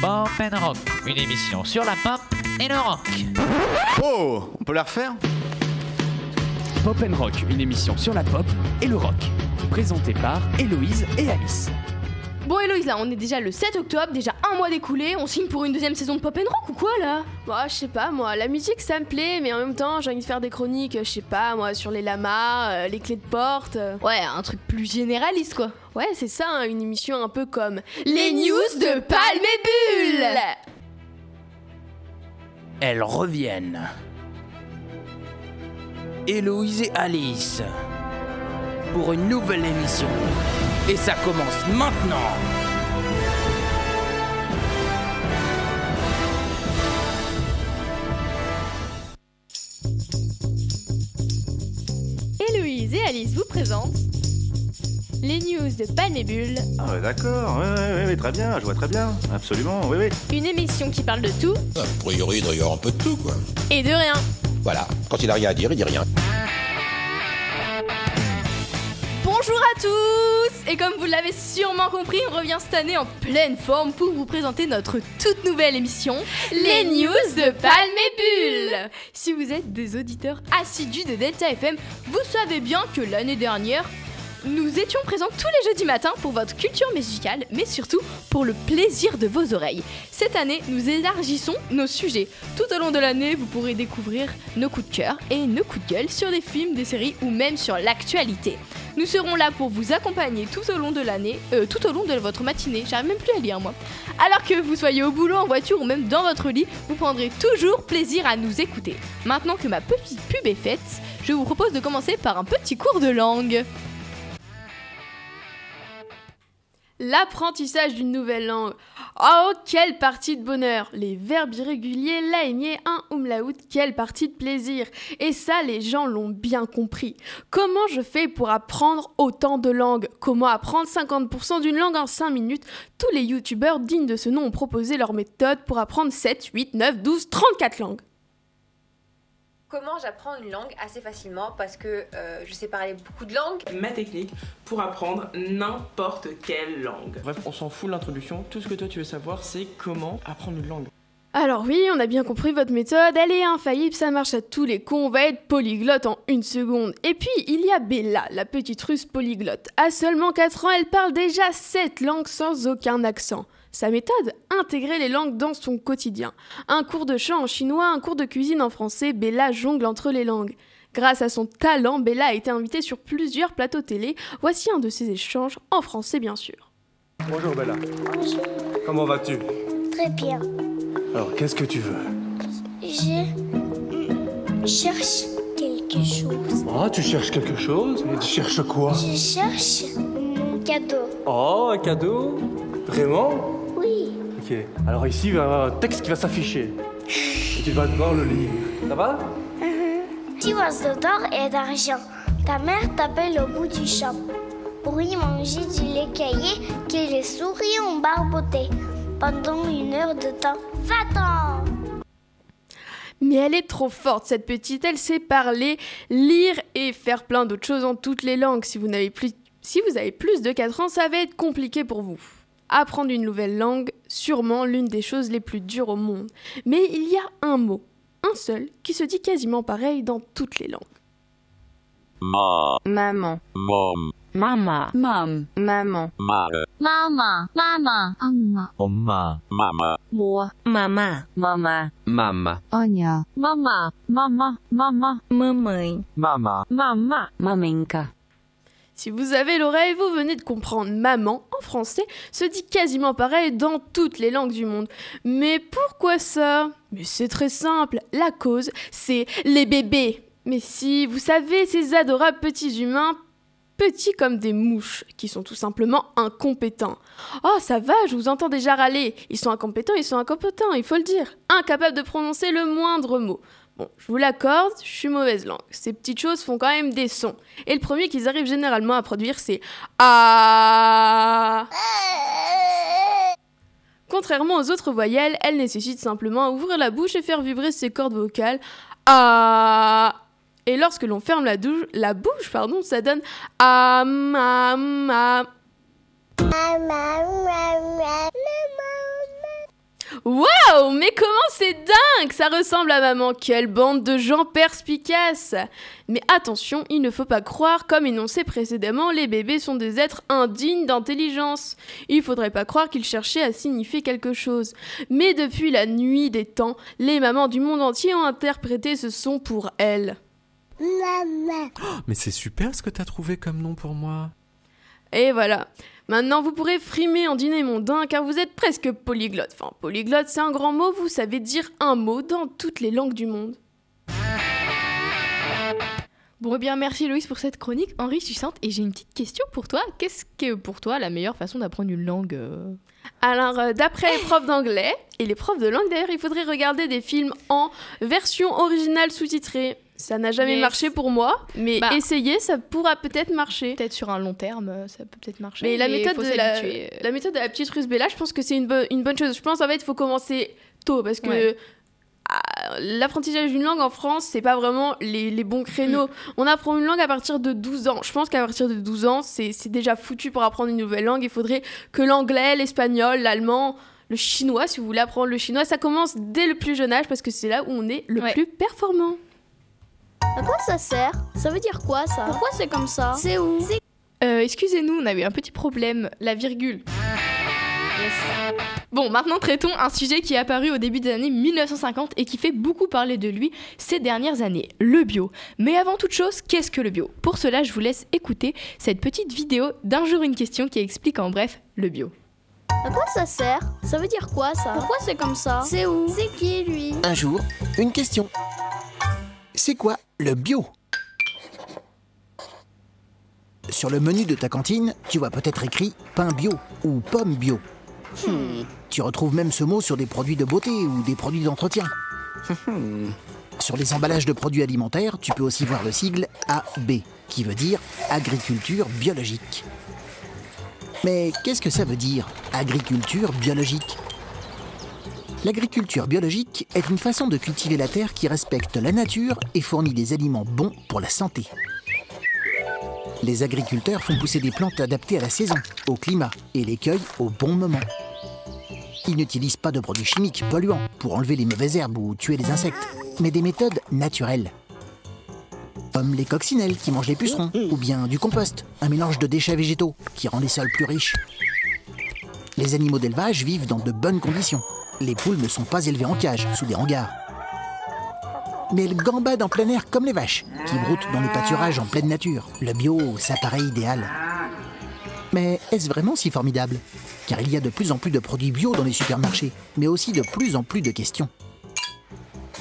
Pop and Rock, une émission sur la pop et le rock. Oh, on peut la refaire? Pop and Rock, une émission sur la pop et le rock. Présentée par Héloïse et Alice. Bon Héloïse là, on est déjà le 7 octobre, déjà un mois découlé, on signe pour une deuxième saison de Pop and Rock ou quoi là? Moi, je sais pas, moi, la musique ça me plaît, mais en même temps, j'ai envie de faire des chroniques, je sais pas, moi, sur les lamas, euh, les clés de porte. euh. Ouais, un truc plus généraliste quoi. Ouais, c'est ça, hein, une émission un peu comme Les news de Palme et Bulle Elles reviennent. Héloïse et Alice. Pour une nouvelle émission. Et ça commence maintenant. Héloïse et Alice vous présentent les news de Palme et Bulle, Ah ouais, d'accord, ouais, ouais, ouais, très bien, je vois très bien, absolument, oui, oui. une émission qui parle de tout A priori, il doit y avoir un peu de tout, quoi. et de rien. Voilà, quand il a rien à dire, il dit rien. Bonjour à tous Et comme vous l'avez sûrement compris, on revient cette année en pleine forme pour vous présenter notre toute nouvelle émission, les news de Palme et Bulle Si vous êtes des auditeurs assidus de Delta FM, vous savez bien que l'année dernière, nous étions présents tous les jeudis matins pour votre culture musicale, mais surtout pour le plaisir de vos oreilles. Cette année, nous élargissons nos sujets. Tout au long de l'année, vous pourrez découvrir nos coups de cœur et nos coups de gueule sur des films, des séries ou même sur l'actualité. Nous serons là pour vous accompagner tout au long de l'année, euh, tout au long de votre matinée. J'arrive même plus à lire moi. Alors que vous soyez au boulot, en voiture ou même dans votre lit, vous prendrez toujours plaisir à nous écouter. Maintenant que ma petite pub est faite, je vous propose de commencer par un petit cours de langue. L'apprentissage d'une nouvelle langue. Oh, quelle partie de bonheur Les verbes irréguliers, l'aimier, un umlaut, quelle partie de plaisir Et ça, les gens l'ont bien compris. Comment je fais pour apprendre autant de langues? Comment apprendre 50% d'une langue en 5 minutes? Tous les youtubeurs dignes de ce nom ont proposé leur méthode pour apprendre 7, 8, 9, 12, 34 langues. Comment j'apprends une langue assez facilement parce que euh, je sais parler beaucoup de langues. ma technique pour apprendre n'importe quelle langue. Bref, on s'en fout de l'introduction. Tout ce que toi tu veux savoir, c'est comment apprendre une langue. Alors oui, on a bien compris votre méthode, elle est infaillible, ça marche à tous les coups, on va être polyglotte en une seconde. Et puis, il y a Bella, la petite russe polyglotte. À seulement 4 ans, elle parle déjà 7 langues sans aucun accent. Sa méthode Intégrer les langues dans son quotidien. Un cours de chant en chinois, un cours de cuisine en français, Bella jongle entre les langues. Grâce à son talent, Bella a été invitée sur plusieurs plateaux télé. Voici un de ses échanges, en français bien sûr. Bonjour Bella. Comment vas-tu? Très bien. Alors, qu'est-ce que tu veux? Je cherche quelque chose. Ah, tu cherches quelque chose? Mais tu cherches quoi? Je cherche un cadeau. Oh, un cadeau? Vraiment? Ok. Alors ici, il va y avoir un texte qui va s'afficher. Et tu vas devoir le lire. Ça va? Petit oiseau d'or et d'argent. Ta mère t'appelle au bout du champ. Pour y manger du lait caillé que les souris ont barboté. Pendant une heure de temps. Va-t'en Mais elle est trop forte, cette petite. Elle sait parler, lire et faire plein d'autres choses en toutes les langues. Si vous, n'avez plus, si vous avez plus de 4 ans, ça va être compliqué pour vous. Apprendre une nouvelle langue, sûrement l'une des choses les plus dures au monde. Mais il y a un mot, un seul, qui se dit quasiment pareil dans toutes les langues. Ma, Maman. mom, Mama. Mam. Maman. ma, Mama. Mama. Amma. Oma. mama, Moi. Mama. Mama. Mama. Anya. Mama. Mama. Mama. Mamãe. Mama. Mama. Mamenka. Si vous avez l'oreille, vous venez de comprendre maman en français se dit quasiment pareil dans toutes les langues du monde. Mais pourquoi ça? Mais c'est très simple, la cause, c'est les bébés. Mais si, vous savez, ces adorables petits humains, petits comme des mouches, qui sont tout simplement incompétents. Oh, ça va, je vous entends déjà râler. Ils sont incompétents, ils sont incompétents, il faut le dire. Incapables de prononcer le moindre mot. Bon, je vous l'accorde, je suis mauvaise langue. Ces petites choses font quand même des sons. Et le premier qu'ils arrivent généralement à produire, c'est Ah. Contrairement aux autres voyelles, elles nécessitent simplement ouvrir la bouche et faire vibrer ses cordes vocales. Ah. Et lorsque l'on ferme la, douche, la bouche, pardon, ça donne Ah, ma, ma. Waouh, mais comment c'est dingue Ça ressemble à maman, quelle bande de gens perspicaces Mais attention, il ne faut pas croire, comme énoncé précédemment, les bébés sont des êtres indignes d'intelligence. Il faudrait pas croire qu'ils cherchaient à signifier quelque chose. Mais depuis la nuit des temps, les mamans du monde entier ont interprété ce son pour elles. Mais c'est super ce que t'as trouvé comme nom pour moi. Et voilà. Maintenant, vous pourrez frimer en dîner mondain car vous êtes presque polyglotte. Enfin, polyglotte, c'est un grand mot, vous savez dire un mot dans toutes les langues du monde. Bon, eh bien, merci Loïs pour cette chronique enrichissante. Et j'ai une petite question pour toi. Qu'est-ce que pour toi la meilleure façon d'apprendre une langue euh Alors, euh, d'après les profs d'anglais et les profs de langue d'ailleurs, il faudrait regarder des films en version originale sous-titrée. Ça n'a jamais marché pour moi, mais Bah. essayez, ça pourra peut-être marcher. Peut-être sur un long terme, euh, ça peut peut-être marcher. Mais la méthode, de la, s'habituer. la méthode de la petite russe Bella, je pense que c'est une, bo- une bonne chose. Je pense en fait il faut commencer tôt parce que Ouais. ah, l'apprentissage d'une langue en France, c'est pas vraiment les, les bons créneaux. Mm. On apprend une langue à partir de 12 ans. Je pense qu'à partir de 12 ans, c'est c'est déjà foutu pour apprendre une nouvelle langue. Il faudrait que l'anglais, l'espagnol, l'allemand, le chinois, si vous voulez apprendre le chinois, ça commence dès le plus jeune âge parce que c'est là où on est le Ouais. plus performant. À quoi ça sert? Ça veut dire quoi ça? Pourquoi c'est comme ça? C'est où? Euh, Excusez-nous, on a eu un petit problème. La virgule. Yes. Bon, maintenant traitons un sujet qui est apparu au début des années 1950 et qui fait beaucoup parler de lui ces dernières années, le bio. Mais avant toute chose, qu'est-ce que le bio? Pour cela, je vous laisse écouter cette petite vidéo d'un jour une question qui explique en bref le bio. À quoi ça sert? Ça veut dire quoi ça? Pourquoi c'est comme ça? C'est où? C'est qui lui? Un jour, une question. C'est quoi le bio? Sur le menu de ta cantine, tu vois peut-être écrit pain bio ou pomme bio. Tu retrouves même ce mot sur des produits de beauté ou des produits d'entretien. Sur les emballages de produits alimentaires, tu peux aussi voir le sigle AB, qui veut dire agriculture biologique. Mais qu'est-ce que ça veut dire, agriculture biologique? L'agriculture biologique est une façon de cultiver la terre qui respecte la nature et fournit des aliments bons pour la santé. Les agriculteurs font pousser des plantes adaptées à la saison, au climat, et les cueillent au bon moment. Ils n'utilisent pas de produits chimiques polluants pour enlever les mauvaises herbes ou tuer les insectes, mais des méthodes naturelles. Comme les coccinelles qui mangent les pucerons, ou bien du compost, un mélange de déchets végétaux qui rend les sols plus riches. Les animaux d'élevage vivent dans de bonnes conditions. Les poules ne sont pas élevées en cage, sous des hangars. Mais elles gambadent en plein air comme les vaches, qui broutent dans les pâturages en pleine nature. Le bio, ça paraît idéal. Mais est-ce vraiment si formidable? Car il y a de plus en plus de produits bio dans les supermarchés, mais aussi de plus en plus de questions.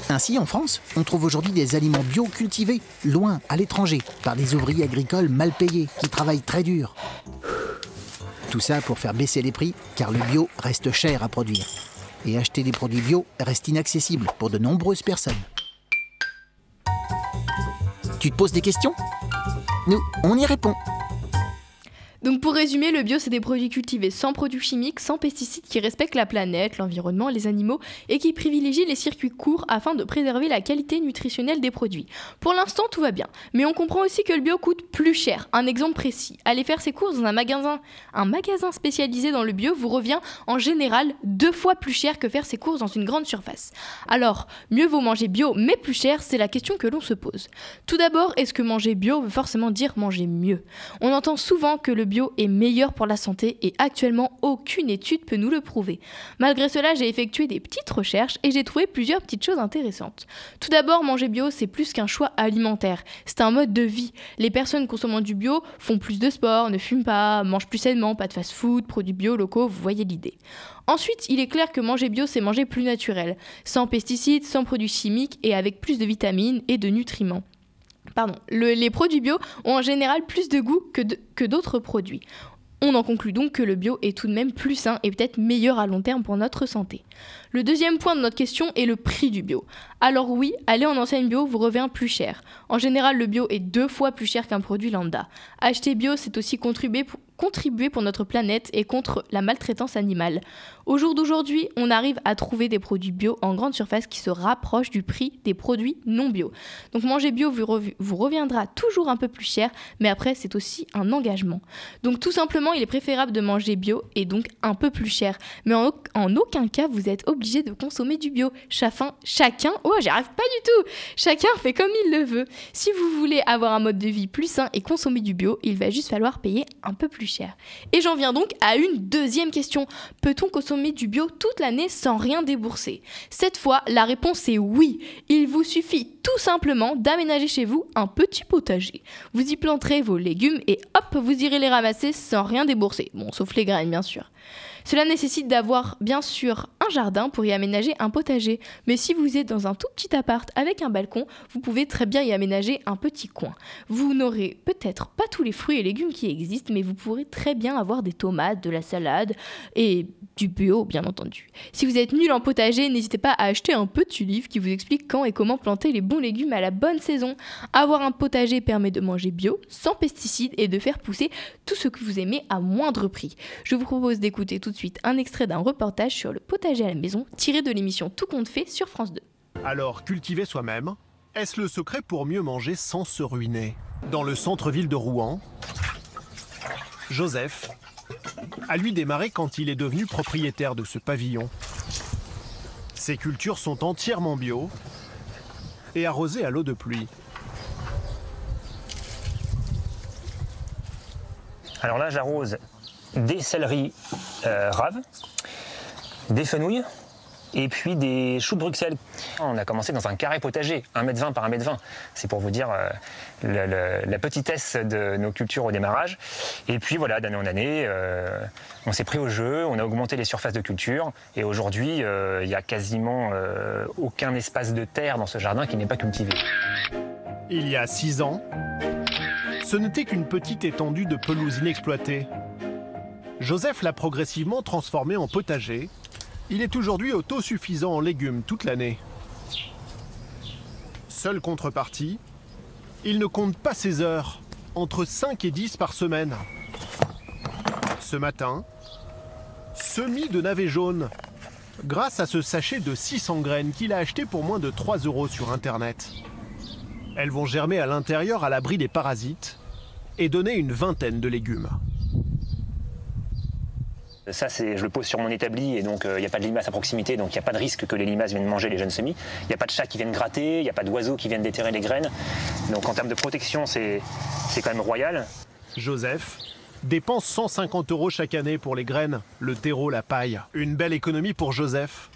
Ainsi, en France, on trouve aujourd'hui des aliments bio cultivés, loin, à l'étranger, par des ouvriers agricoles mal payés, qui travaillent très dur. Tout ça pour faire baisser les prix, car le bio reste cher à produire. Et acheter des produits bio reste inaccessible pour de nombreuses personnes. Tu te poses des questions? Nous, on y répond. Donc pour résumer, le bio, c'est des produits cultivés sans produits chimiques, sans pesticides, qui respectent la planète, l'environnement, les animaux et qui privilégient les circuits courts afin de préserver la qualité nutritionnelle des produits. Pour l'instant, tout va bien, mais on comprend aussi que le bio coûte plus cher. Un exemple précis, aller faire ses courses dans un magasin, un magasin spécialisé dans le bio vous revient en général deux fois plus cher que faire ses courses dans une grande surface. Alors, mieux vaut manger bio mais plus cher, c'est la question que l'on se pose. Tout d'abord, est-ce que manger bio veut forcément dire manger mieux? On entend souvent que le bio est meilleur pour la santé et actuellement aucune étude peut nous le prouver. Malgré cela, j'ai effectué des petites recherches et j'ai trouvé plusieurs petites choses intéressantes. Tout d'abord, manger bio, c'est plus qu'un choix alimentaire, c'est un mode de vie. Les personnes consommant du bio font plus de sport, ne fument pas, mangent plus sainement, pas de fast-food, produits bio locaux, vous voyez l'idée. Ensuite, il est clair que manger bio, c'est manger plus naturel, sans pesticides, sans produits chimiques et avec plus de vitamines et de nutriments. Pardon, le- les produits bio ont en général plus de goût que d'autres produits. On en conclut donc que le bio est tout de même plus sain et peut-être meilleur à long terme pour notre santé. Le deuxième point de notre question est le prix du bio. Alors oui, aller en enseigne bio vous revient plus cher. En général, le bio est deux fois plus cher qu'un produit lambda. Acheter bio, c'est aussi contribuer pour, contribuer pour notre planète et contre la maltraitance animale. Au jour d'aujourd'hui, on arrive à trouver des produits bio en grande surface qui se rapprochent du prix des produits non bio. Donc manger bio vous, rev- vous reviendra toujours un peu plus cher, mais après c'est aussi un engagement. Donc tout simplement, il est préférable de manger bio et donc un peu plus cher. Mais en aucun cas, vous êtes obligé de consommer du bio. Chacun, chacun, oh j'y arrive pas du tout. Chacun fait comme il le veut. Si vous voulez avoir un mode de vie plus sain et consommer du bio, il va juste falloir payer un peu plus Et j'en viens donc à une deuxième question. Peut-on consommer du bio toute l'année sans rien débourser? Cette fois, la réponse est oui. Il vous suffit tout simplement d'aménager chez vous un petit potager. Vous y planterez vos légumes et hop, vous irez les ramasser sans rien débourser. Bon, sauf les graines, bien sûr. Cela nécessite d'avoir bien sûr un jardin pour y aménager un potager, mais si vous êtes dans un tout petit appart avec un balcon, vous pouvez très bien y aménager un petit coin. Vous n'aurez peut-être pas tous les fruits et légumes qui existent, mais vous pourrez très bien avoir des tomates, de la salade et du bio, bien entendu. Si vous êtes nul en potager, n'hésitez pas à acheter un petit livre qui vous explique quand et comment planter les bons légumes à la bonne saison. Avoir un potager permet de manger bio, sans pesticides et de faire pousser tout ce que vous aimez à moindre prix. Je vous propose d'écouter tout de suite un extrait d'un reportage sur le potager à la maison tiré de l'émission Tout compte fait sur France 2. Alors, cultiver soi-même, est-ce le secret pour mieux manger sans se ruiner? Dans le centre-ville de Rouen, Joseph a lui démarré quand il est devenu propriétaire de ce pavillon. Ses cultures sont entièrement bio et arrosées à l'eau de pluie. Alors là, j'arrose des céleris euh, raves, des fenouilles et puis des choux de Bruxelles. On a commencé dans un carré potager, 1m20 par 1m20. C'est pour vous dire euh, la petitesse de nos cultures au démarrage. Et puis voilà, d'année en année, euh, on s'est pris au jeu, on a augmenté les surfaces de culture. Et aujourd'hui, euh, il n'y a quasiment aucun espace de terre dans ce jardin qui n'est pas cultivé. Il y a six ans, ce n'était qu'une petite étendue de pelouse inexploitée. Joseph l'a progressivement transformé en potager. Il est aujourd'hui autosuffisant en légumes toute l'année. Seule contrepartie, il ne compte pas ses heures, entre 5 et 10 par semaine. Ce matin, semis de navets jaunes, grâce à ce sachet de 600 graines qu'il a acheté pour moins de 3 euros sur Internet. Elles vont germer à l'intérieur à l'abri des parasites et donner une vingtaine de légumes. Ça, c'est, je le pose sur mon établi et donc euh, il n'y a pas de limaces à proximité, donc il n'y a pas de risque que les limaces viennent manger les jeunes semis. Il n'y a pas de chats qui viennent gratter, il n'y a pas d'oiseaux qui viennent déterrer les graines. Donc en termes de protection, c'est, c'est quand même royal. Joseph dépense 150 euros chaque année pour les graines, le terreau, la paille. Une belle économie pour Joseph,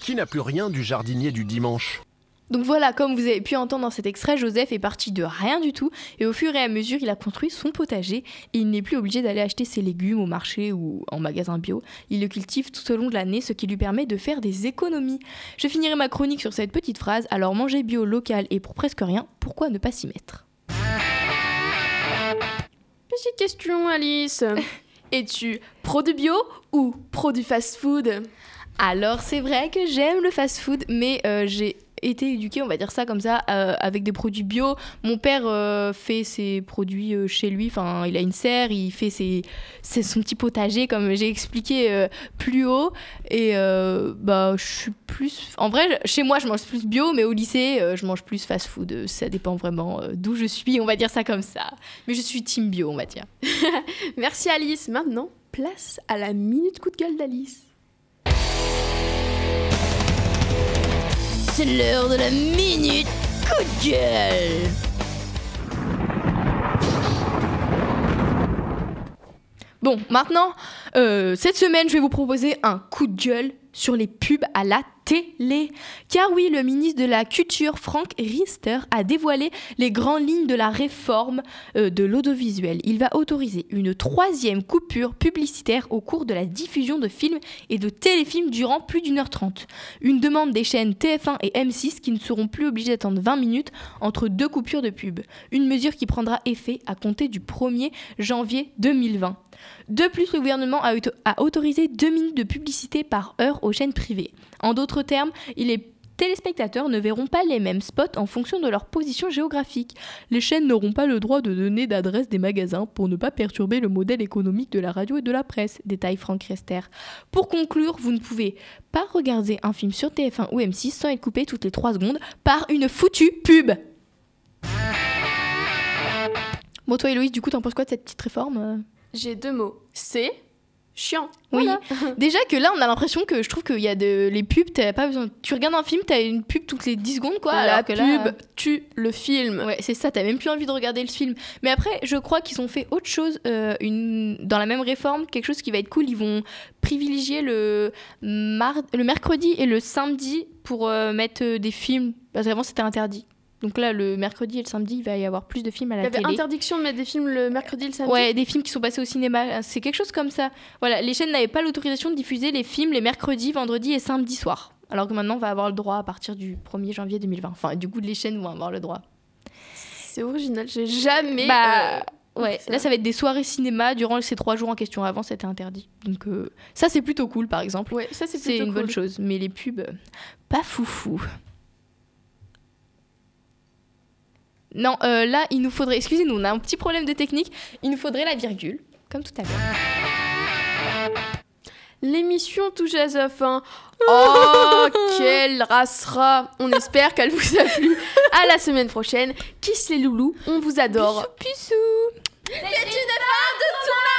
qui n'a plus rien du jardinier du dimanche. Donc voilà, comme vous avez pu entendre dans cet extrait, Joseph est parti de rien du tout et au fur et à mesure, il a construit son potager et il n'est plus obligé d'aller acheter ses légumes au marché ou en magasin bio. Il le cultive tout au long de l'année, ce qui lui permet de faire des économies. Je finirai ma chronique sur cette petite phrase. Alors manger bio, local et pour presque rien, pourquoi ne pas s'y mettre? Petite question, Alice. Es-tu pro du bio ou pro du fast-food? Alors c'est vrai que j'aime le fast-food, mais euh, j'ai été éduquée, on va dire ça comme ça, avec des produits bio. Mon père euh, fait ses produits euh, chez lui, enfin il a une serre, il fait ses, ses- son petit potager comme j'ai expliqué euh, plus haut. Et bah je suis plus... En vrai, chez moi je mange plus bio, mais au lycée je mange plus fast-food. Euh, Ça dépend vraiment d'où je suis, on va dire ça comme ça. Mais je suis team bio, on va dire. Merci Alice. Maintenant, place à la minute coup de gueule d'Alice. C'est l'heure de la minute coup de gueule. Bon, maintenant, euh, cette semaine, je vais vous proposer un coup de gueule sur les pubs à la télé. Car oui, le ministre de la Culture, Frank Riester, a dévoilé les grandes lignes de la réforme euh, de l'audiovisuel. Il va autoriser une troisième coupure publicitaire au cours de la diffusion de films et de téléfilms durant plus d'une heure trente. Une demande des chaînes TF1 et M6 qui ne seront plus obligées d'attendre 20 minutes entre deux coupures de pub. Une mesure qui prendra effet à compter du 1er janvier 2020. De plus, le gouvernement a, auto- a autorisé 2 minutes de publicité par heure aux chaînes privées. En d'autres termes, il est téléspectateurs ne verront pas les mêmes spots en fonction de leur position géographique. Les chaînes n'auront pas le droit de donner d'adresse des magasins pour ne pas perturber le modèle économique de la radio et de la presse, détaille Franck Rester. Pour conclure, vous ne pouvez pas regarder un film sur TF1 ou M6 sans être coupé toutes les 3 secondes par une foutue pub. Bon, toi, Héloïse, du coup, t'en penses quoi de cette petite réforme euh? J'ai deux mots. C'est chiant. Oui. Voilà. Déjà que là, on a l'impression que je trouve qu'il y a de les pubs, t'as pas besoin. Tu regardes un film, t'as une pub toutes les 10 secondes, quoi. La alors que là, pub tue le film. Ouais, c'est ça, t'as même plus envie de regarder le film. Mais après, je crois qu'ils ont fait autre chose euh, une... dans la même réforme, quelque chose qui va être cool. Ils vont privilégier le, mar... le mercredi et le samedi pour euh, mettre euh, des films. Parce qu'avant, c'était interdit. Donc là, le mercredi et le samedi, il va y avoir plus de films à Il la y avait télé. interdiction de mettre des films le mercredi et le samedi. Ouais, des films qui sont passés au cinéma. C'est quelque chose comme ça. Voilà, les chaînes n'avaient pas l'autorisation de diffuser les films les mercredis, vendredis et samedis soirs. Alors que maintenant, on va avoir le droit à partir du 1er janvier 2020. Enfin, du coup, les chaînes vont avoir le droit. C'est original. J'ai jamais. Bah, euh, ouais, ça. là, ça va être des soirées cinéma durant ces trois jours en question. Avant, c'était interdit. Donc, euh, ça, c'est plutôt cool, par exemple. Ouais, ça, c'est une bonne cool. chose. Mais les pubs, pas foufou. Non, euh, là, il nous faudrait. Excusez-nous, on a un petit problème de technique. Il nous faudrait la virgule, comme tout à l'heure. L'émission touche à sa fin. Oh, quelle racera On espère qu'elle vous a plu. À la semaine prochaine. Kiss les loulous, on vous adore. C'est une femme